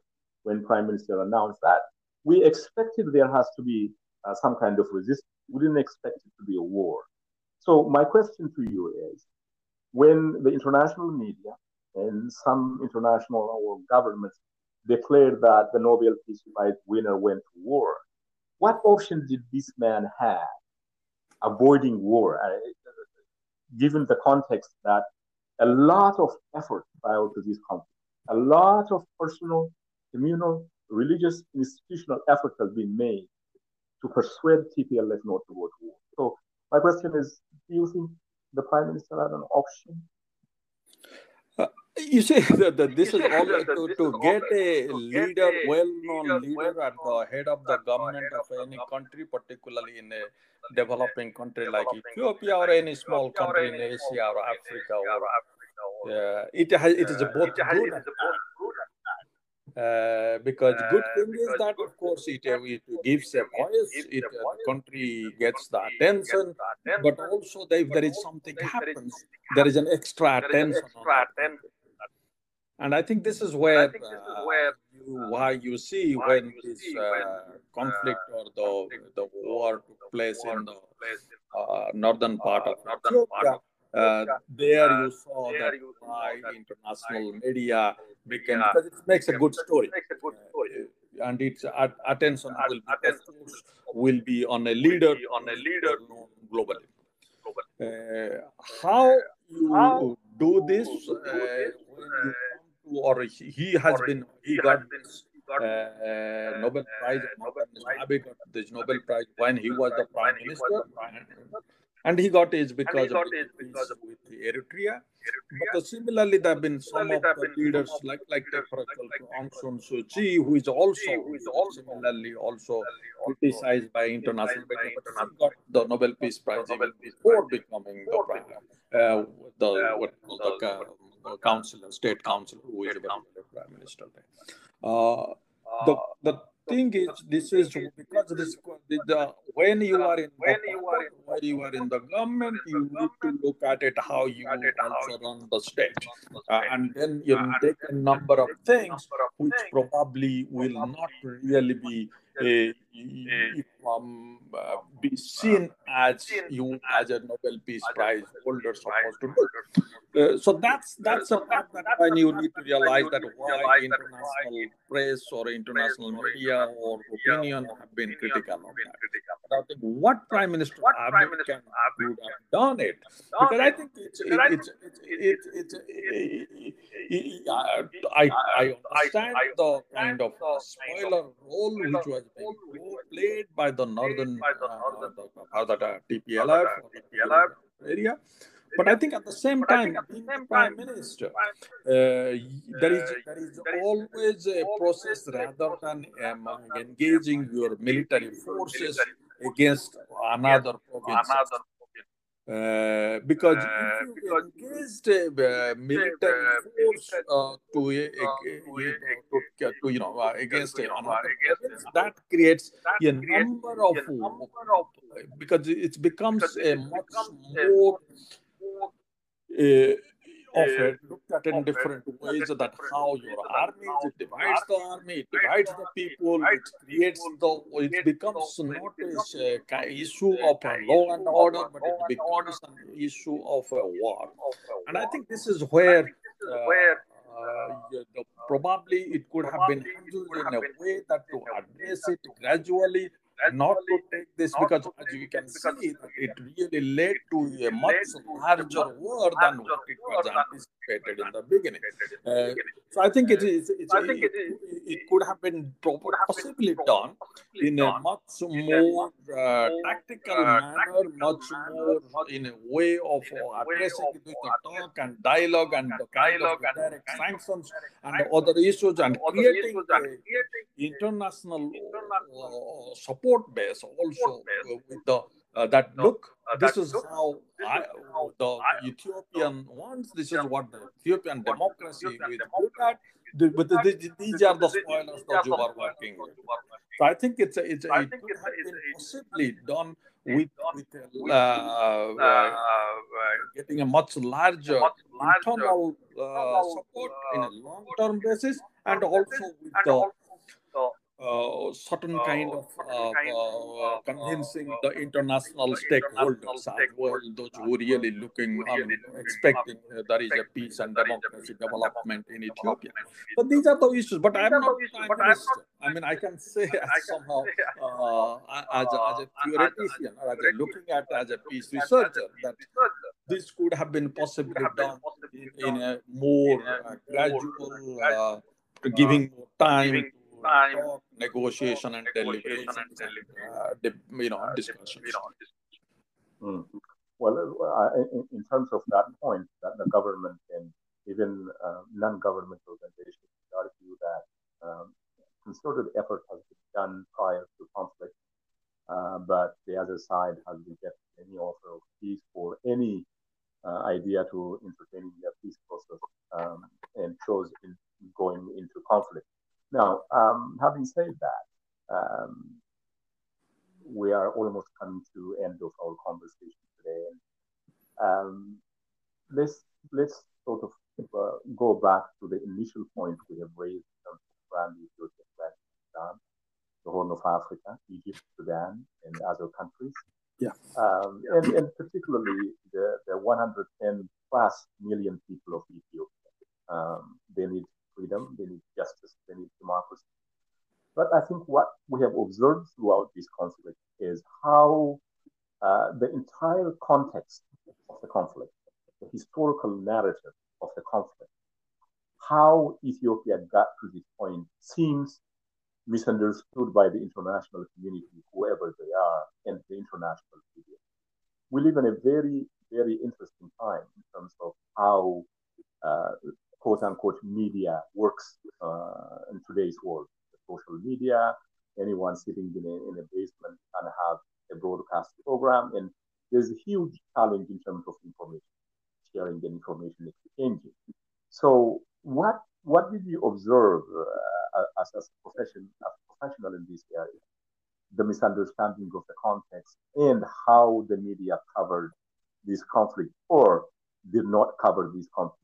when Prime Minister announced that, we expected there has to be uh, some kind of resistance. We didn't expect it to be a war. So my question to you is, when the international media and some international or governments declared that the Nobel Peace Prize winner went to war. What option did this man have avoiding war? Given the context that a lot of effort prior to this conflict, a lot of personal, communal, religious, institutional effort has been made to persuade TPLF not to go to war. So my question is, do you think the prime minister had an option uh, you say that, that this is all to, to get a leader, well-known leader at the head of the government of any country, particularly in a developing country like Ethiopia or any small country in Asia or Africa. Or, yeah, it has it is a both good and uh, because good thing is that of course it, it gives a voice it uh, the country gets the attention but also if there is something happens. there is an extra attention and I think this is where, uh, you, why you see when this uh, conflict or the, the war took place in the uh, northern part of Ethiopia. Uh, there you saw there that why international media became because it makes a good story, uh, and its attention will be, will be on a leader on a leader globally. Uh, how you do this or he has been he got this uh, Nobel Prize. Nobel got this Nobel Prize when he was the prime minister, and he got it because of it. because of with Eritrea. But similarly, there have been some of the leaders like like for example Aung San Suu Kyi, who is also who is also similarly also criticized by international media, but got the Nobel Peace Prize even before becoming the prime, uh, the what the uh, councillor, state councillor, who is the prime minister. Uh, the the thing is, this is because this the when you are in when the, you are in when you are in the government, you need to look at it how you also run the state, uh, and then you take a number of things which probably will not really be uh, um, uh, be seen as you as a Nobel Peace Prize holder supposed to do. Uh, so that's that's a fact that when you need to realize that why international press or international media or opinion have been critical of that. But I think what Prime Minister Abiy can have done it. because I think it's it's it's it's, it's I I understand the kind of spoiler role which was being played by the northern uh, the, uh, TPLF area. But I think at the same time, the prime minister, uh, there is there is always a process rather than um, engaging your military forces against another province. Uh, because uh, if you engaged uh, military force uh, to, uh, to, you know against another province, that creates a number of because it becomes a much more often looked at in different ways that how your army it divides the army it divides the people it creates the it becomes not a issue of a law and order but it becomes an issue of a war. and i think this is uh, where uh, uh, the, uh, probably it could have been handled in a way that to address it gradually not to take this because as you can see it really led to a much larger war than what it was anticipated in the beginning. Uh, so I think it is. It's, it, it, could have been possibly done in a much more uh, tactical manner, much more in a way of addressing it with the talk and dialogue and the kind of direct sanctions and other issues and creating international uh, support base also with the uh, that look uh, this is how I, the Ethiopian wants. This is what the Ethiopian democracy is good at. But these are the spoilers that you are working with. So I think it's a, it's a, it could have been possibly done with, with uh, uh, getting a much larger internal uh, support in a long-term basis and also with the uh, certain uh, uh, kind of uh, uh, convincing uh, the international stakeholders as well, those who are really looking, um, expecting there is a peace and democracy development in Ethiopia. But these are the issues, but I'm not. I mean, I can say as somehow as, a, as a theoretician or as a looking at as a peace researcher that this could have been possibly done in, in a more gradual, giving more time time, talk, negotiation, and deliberation, and uh, you know, discussions. Mm. Well, uh, in, in, terms of that point, that the government and even uh, non-government organizations argue that um, concerted effort has been done prior to conflict, uh, but the other side has rejected any offer of peace or any uh, idea to entertaining the peace process um, and chose in going into conflict. Now, um, having said that, um, we are almost coming to end of our conversation today. Um, let's let's sort of uh, go back to the initial point we have raised in terms of Ethiopia, Sudan, the Horn of Africa, Egypt, Sudan, and other countries. Yeah. Um, and, and particularly the, the 110 plus million people of Ethiopia. Um, they need freedom, they need justice, they need democracy. But I think what we have observed throughout this conflict is how uh, the entire context of the conflict, the historical narrative of the conflict, how Ethiopia got to this point seems misunderstood by the international community, whoever they are, and the international media. We live in a very, very interesting time in terms of how quote unquote media works uh, in today's world. Social media, anyone sitting in a, in a basement can have a broadcast program, and there's a huge challenge in terms of information sharing and information exchanging. So, what what did you observe uh, as, as a profession, as a professional in this area? The misunderstanding of the context and how the media covered this conflict or did not cover this conflict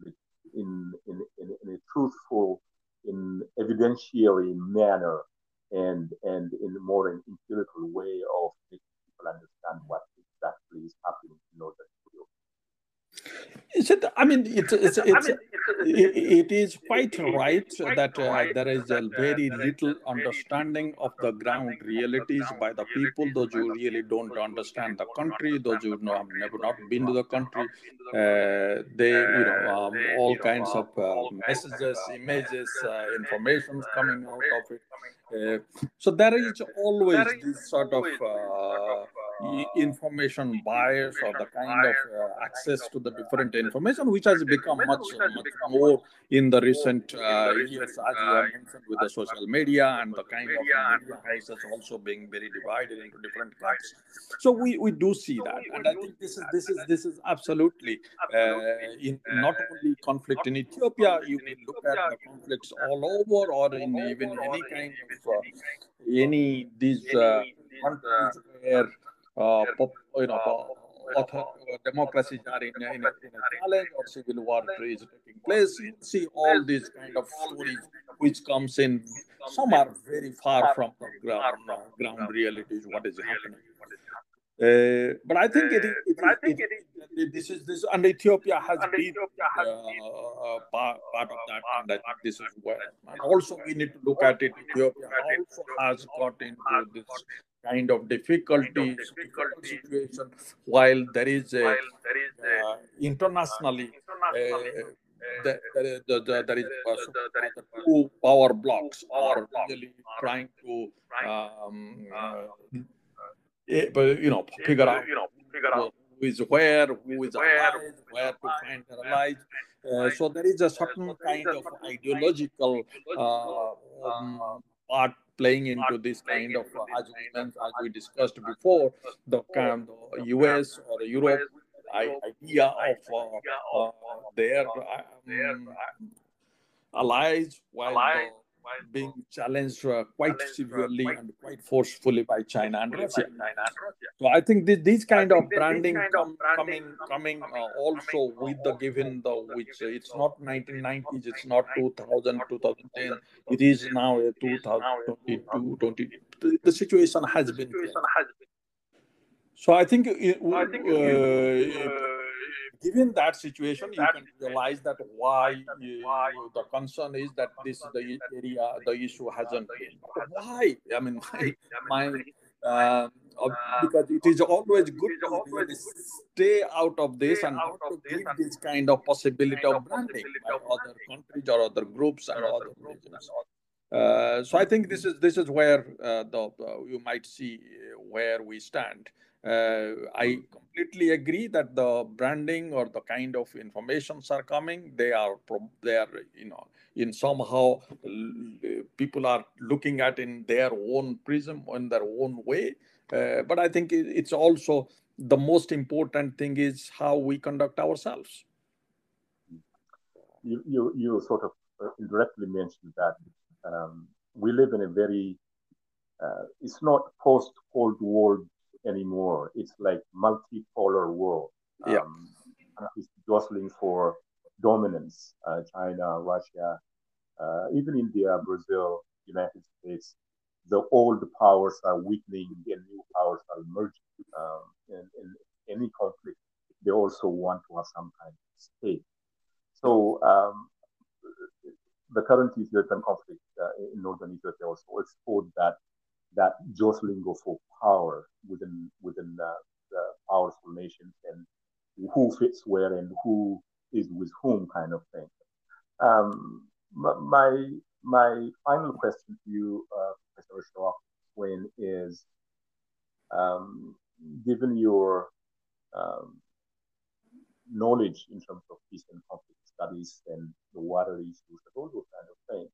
evidentiary manner and and in a more empirical way of making people understand what exactly is happening in northern is it, I mean, it's, it's, it's, it is quite right that uh, there is a very little understanding of the ground realities by the people, those who really don't understand the country, those who know, have never not been to the country. Uh, they, you know, um, all kinds of uh, messages, images, uh, information coming out of it. Uh, so there is always this sort of uh, information bias or the kind of uh, access to the different information which has become much much more in the recent uh, years as you have mentioned with the social media and the kind of media houses also being very divided into different camps so we we do see that and i think this is this is this is absolutely uh, in not only conflict in ethiopia you can look at the conflicts all over or in even any kind of uh, any these uh, countries where uh, you know, author, democracies are in, in, a, in a challenge or civil war is taking place. You see all these kind of stories which comes in. Some are very far from the ground, uh, ground realities, what is happening. Uh, but I think it, it, it, it, this is this, and Ethiopia has been uh, uh, part, part of that, and I think this is where. And also, we need to look at it. Ethiopia also has got into this kind of difficulty, difficult situation, while there is a, uh, internationally uh, the, the, the, there is the two power blocks are really trying to um, uh, you know figure out who is where, who is allies, where to find their allies. Uh, so there is a certain kind of ideological uh, um, part playing into this kind of uh, as we discussed before, the kind of US or Europe idea of uh, uh, their um, allies, while the being challenged uh, quite severely and quite forcefully by China and Russia. So I think this, these kind of branding come, coming coming uh, also with the given the which uh, it's not 1990s, it's not 2000, 2010, it is now 2022, 20, the situation has been. So I think, it, I think uh, given that situation, you can realize that why you, the concern is that this the area, the issue hasn't been. Why? I mean, my, my um, because it is always good to really stay out of this and not to give this kind of possibility of branding by other countries or other groups and other regions. Uh, so I think this is this is where uh, the uh, you might see where we stand. Uh, I completely agree that the branding or the kind of informations are coming. They are they are you know in somehow people are looking at in their own prism in their own way. Uh, but I think it's also the most important thing is how we conduct ourselves. You you, you sort of uh, indirectly mentioned that um, we live in a very uh, it's not post Cold War anymore. It's like multipolar world. Yeah. Um, it's jostling for dominance. Uh, China, Russia, uh, even India, Brazil, United States. The old powers are weakening and new powers are emerging. Um, any conflict, they also want to have some kind of stake. So um, the current Ethiopian conflict uh, in northern Ethiopia also exposed that that jostling for power within within the, the powerful nations and who fits where and who is with whom kind of thing. Um, my my final question to you, uh, Professor Shaw, Wayne, is um, given your um, knowledge in terms of peace and conflict studies and the water issues and all those kind of things,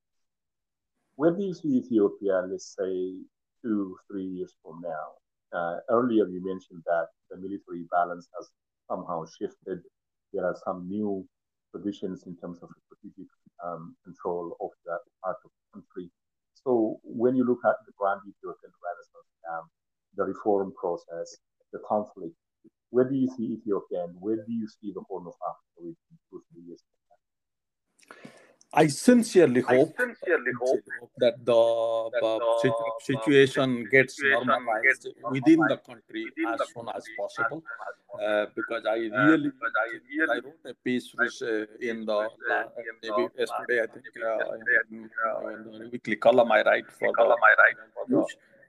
where do you see Ethiopia, let's say, two, three years from now. Uh, earlier, you mentioned that the military balance has somehow shifted. There are some new positions in terms of strategic um, control of that part of the country. So, when you look at the Grand Ethiopian Renaissance Dam, the reform process, the conflict, where do you see Ethiopia and where do you see the Horn of Africa in two, three years from now? I sincerely hope, I sincerely hope, that the, that uh, the, uh, situation gets situation normalized gets within the country within as the soon as country possible. as soon as. Uh, because I Uh, really, because I I wrote a piece which, uh, in the uh, maybe yesterday, I think, maybe uh, yesterday, I in, the weekly column I write for the column I write for the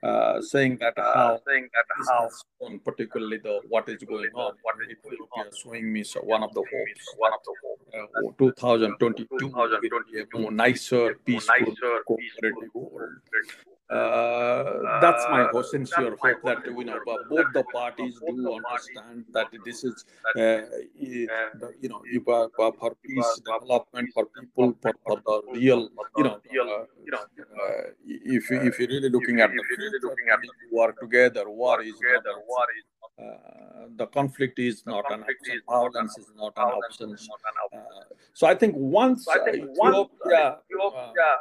uh, saying that uh, how saying that how particularly the what is going on what is going on showing me so one of the hopes. one of the hopes Uh, 2022 will be a more nicer, peaceful, nicer, cooperative peaceful, world. Uh, that's my Uh, sincere hope that you know but both the parties do understand that this is uh, i- you know you for, peace development for people for, for the real you know uh, uh, if you if you're really looking at the if you're really future, looking at we need to work together war is not together, war is uh, the conflict is not an conflict option. is an violence is not an violence option. Is not an option. uh, so I think once So I think uh, once Ethiopia, Ethiopia uh,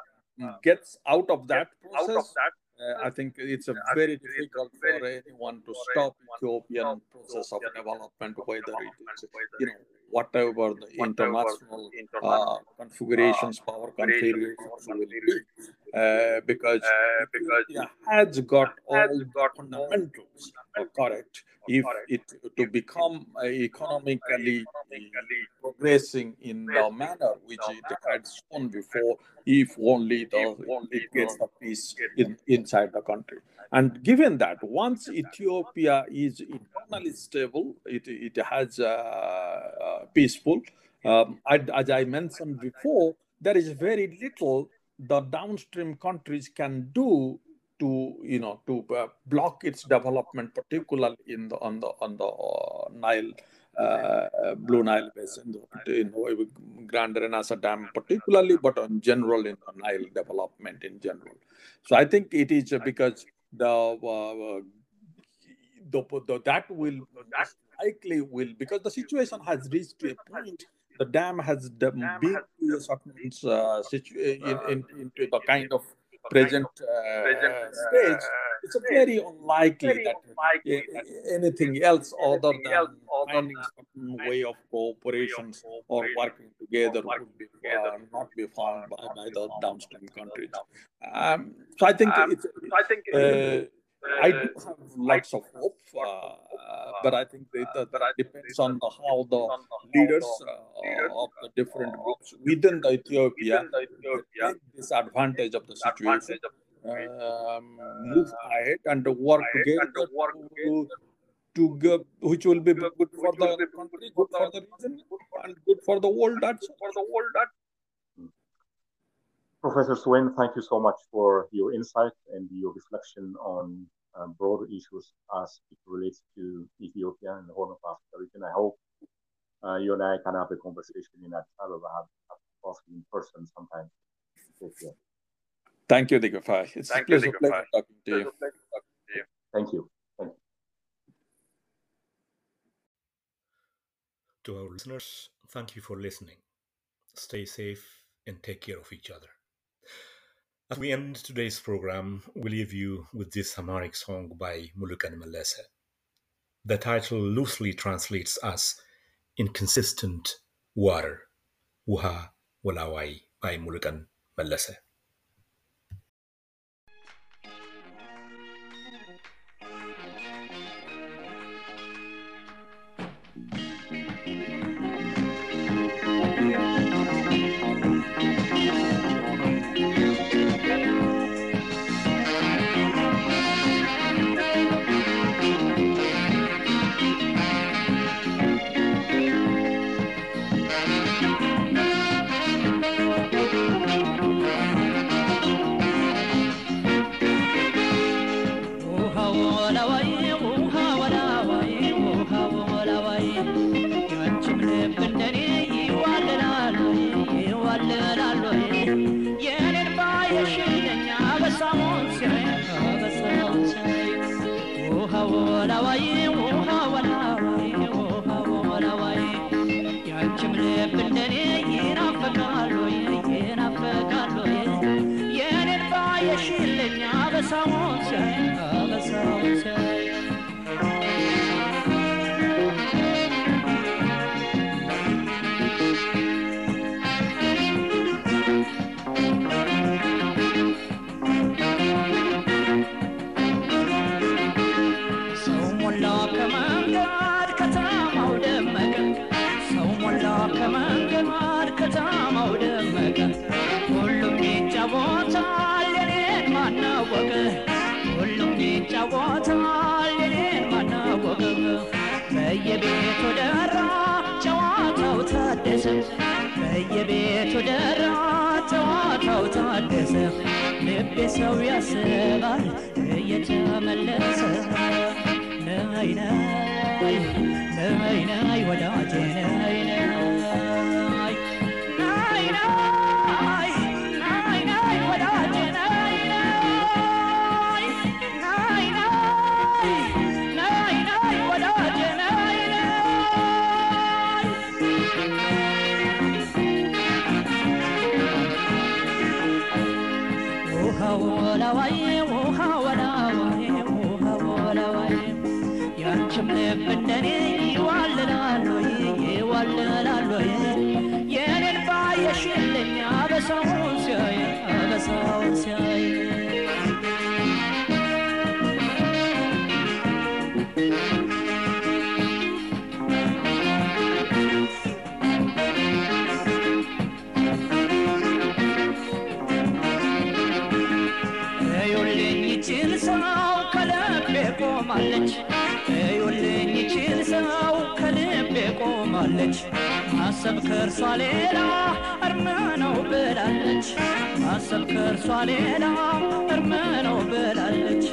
gets out of that out process, of that, uh, I think it's a very think it's a difficult for anyone to stop Ethiopian process of development, whether it development, you know whatever the whatever international uh, configurations, power configurations, configurations power will be, uh, because uh, because has got all got fundamentals correct. If it to become uh, economically progressing in the manner which it had shown before, if only the only it gets the- the peace in, inside the country. And given that once Ethiopia is internally stable, it, it has uh, uh, peaceful. Um, I- as I mentioned before, there is very little the downstream countries can do to you know to uh, block its development, particularly in the on the on the uh, Nile uh, Blue Nile Basin, in the Grand Renaissance Dam particularly, but in general in the Nile development in general. So I think it is because the, uh, the, the that will that likely will because the situation has reached to a point. The dam has the Dam been to a certain uh, situ- in, in, into the kind of present uh, stage. uh, It's a very unlikely that unlikely a- that anything else other than finding certain way of cooperations or cooperation working together or working would be together uh, not be found by, by the downstream countries. Um, so I think Um, it's, I think uh, I do uh, have lots of hope, uh, but I think that, that, but I think depends on the, how the on the- how leaders the uh, leaders, of the different groups within the Ethiopia the Ethiopia take this advantage of the situation, advantage of um, move ahead and work together and work to, to go, which will be good for the country, good for the region, and good for the world. That's for the world that Professor Swain, thank you so much for your insight and your reflection on um, broader issues as it relates to Ethiopia and the Horn of Africa region. I hope uh, you and I can have a conversation in Addis Ababa, have, have possibly in person sometime. Thank you, Digafai. It's Thank a pleasure, Digafai. pleasure talking to you. Thank you. Thank you. To our listeners, thank you for listening. Stay safe and take care of each other. As we end today's program, we leave you with this Amharic song by Muluken Melesse. The title loosely translates as Inconsistent Water, Wuha Walawai by Muluken Melesse. sunshine, all the. በየቤቱ ደራ ጨዋታው ታደሰ። በየቤቱ ደራ ጨዋታው ታደሰ። ልቤ ሰው ያስባል እየተመለሰ ነይ ነይ ነይ ነይ ወዳጄ ነይ ነይ እንደኔ ይዋልላል ወይ የኔን ባየሽልኝ አበሳውን ሲያይ አበሳውን ሲያይ ቆማለች ማሰብ ከእርሷ ሌላ እርም ነው ብላለች። ማሰብ ከእርሷ ሌላ እርም ነው ብላለች።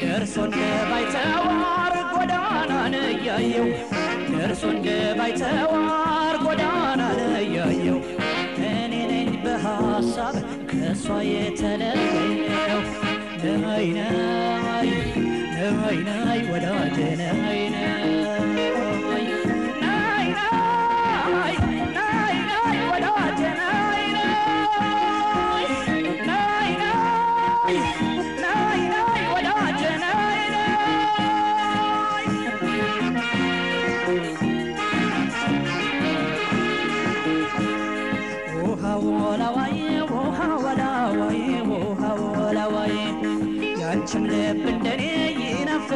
ደርሶ እንደ ባይተዋር ጎዳናን እያየው። ደርሶ እንደ ባይተዋር ጎዳናን እያየው። እኔ ነኝ በሐሳብ ከእሷ የተለየው። ነይ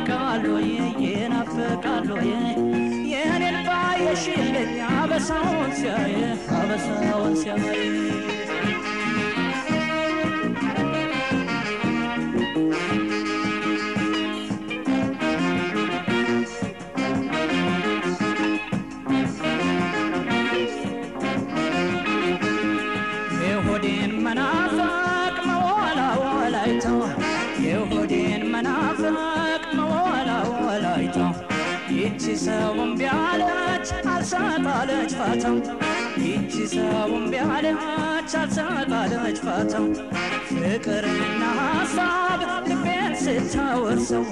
ናፍቃሉ የናፍቃሉ የኔን ባየሽ አበሳውን ሲያየ አበሳውን ሲያየ ፋታ ይቺ ሰውን ቢያለች አልሰጣለች ፋታ ፍቅርና ሀሳብ ልቤን ስታወርሰው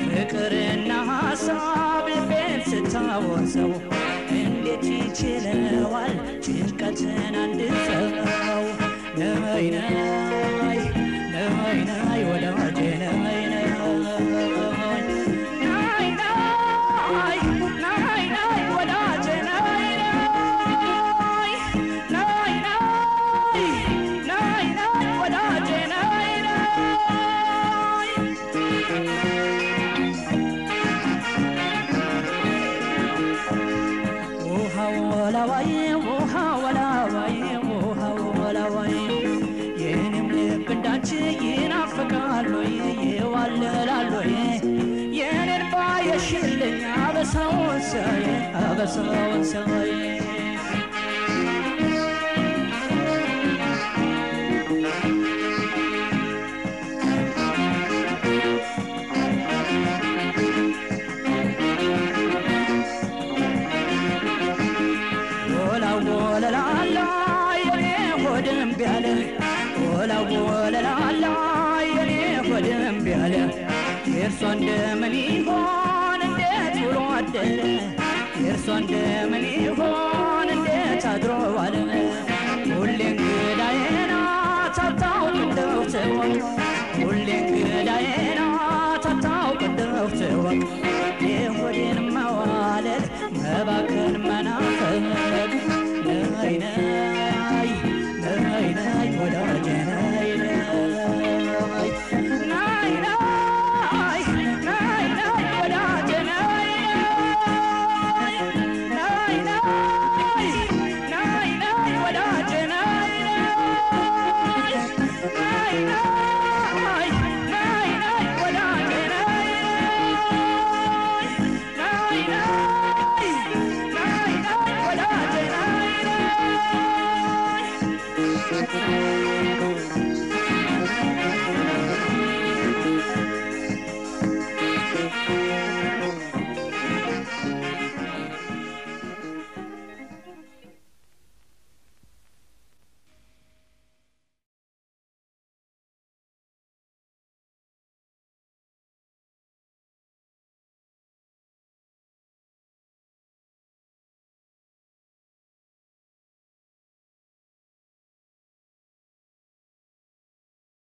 ፍቅርና ሀሳብ ልቤን ስታወርሰው እንዴት ይችለዋል ጭንቀትን አንድ ሰው? ነይ ነይ ነይ Savaya, Abasalawan Savaya. Pedro Vargas.